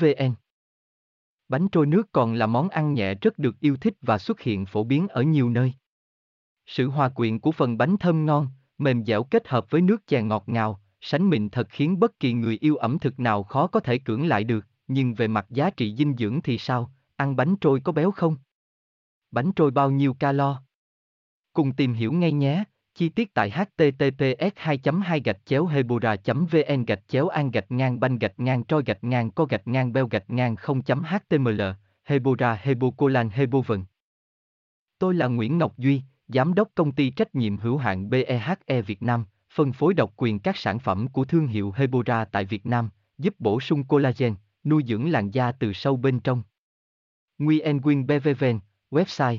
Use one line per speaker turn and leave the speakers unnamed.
vn Bánh trôi nước còn là món ăn nhẹ rất được yêu thích và xuất hiện phổ biến ở nhiều nơi. Sự hòa quyện của phần bánh thơm ngon, mềm dẻo kết hợp với nước chè ngọt ngào, sánh mịn thật khiến bất kỳ người yêu ẩm thực nào khó có thể cưỡng lại được, nhưng về mặt giá trị dinh dưỡng thì sao, ăn bánh trôi có béo không? Bánh trôi bao nhiêu calo? Cùng tìm hiểu ngay nhé, chi tiết tại https 2 2 gạch chéo hebora vn gạch chéo an gạch ngang banh gạch ngang trôi gạch ngang co gạch ngang beo gạch ngang 0 html hebora hebocolan hebovn Tôi là Nguyễn Ngọc Duy, Giám đốc công ty trách nhiệm hữu hạn BEHE Việt Nam, phân phối độc quyền các sản phẩm của thương hiệu Hebora tại Việt Nam, giúp bổ sung collagen, nuôi dưỡng làn da từ sâu bên trong. Nguyen Quyên BVVN, website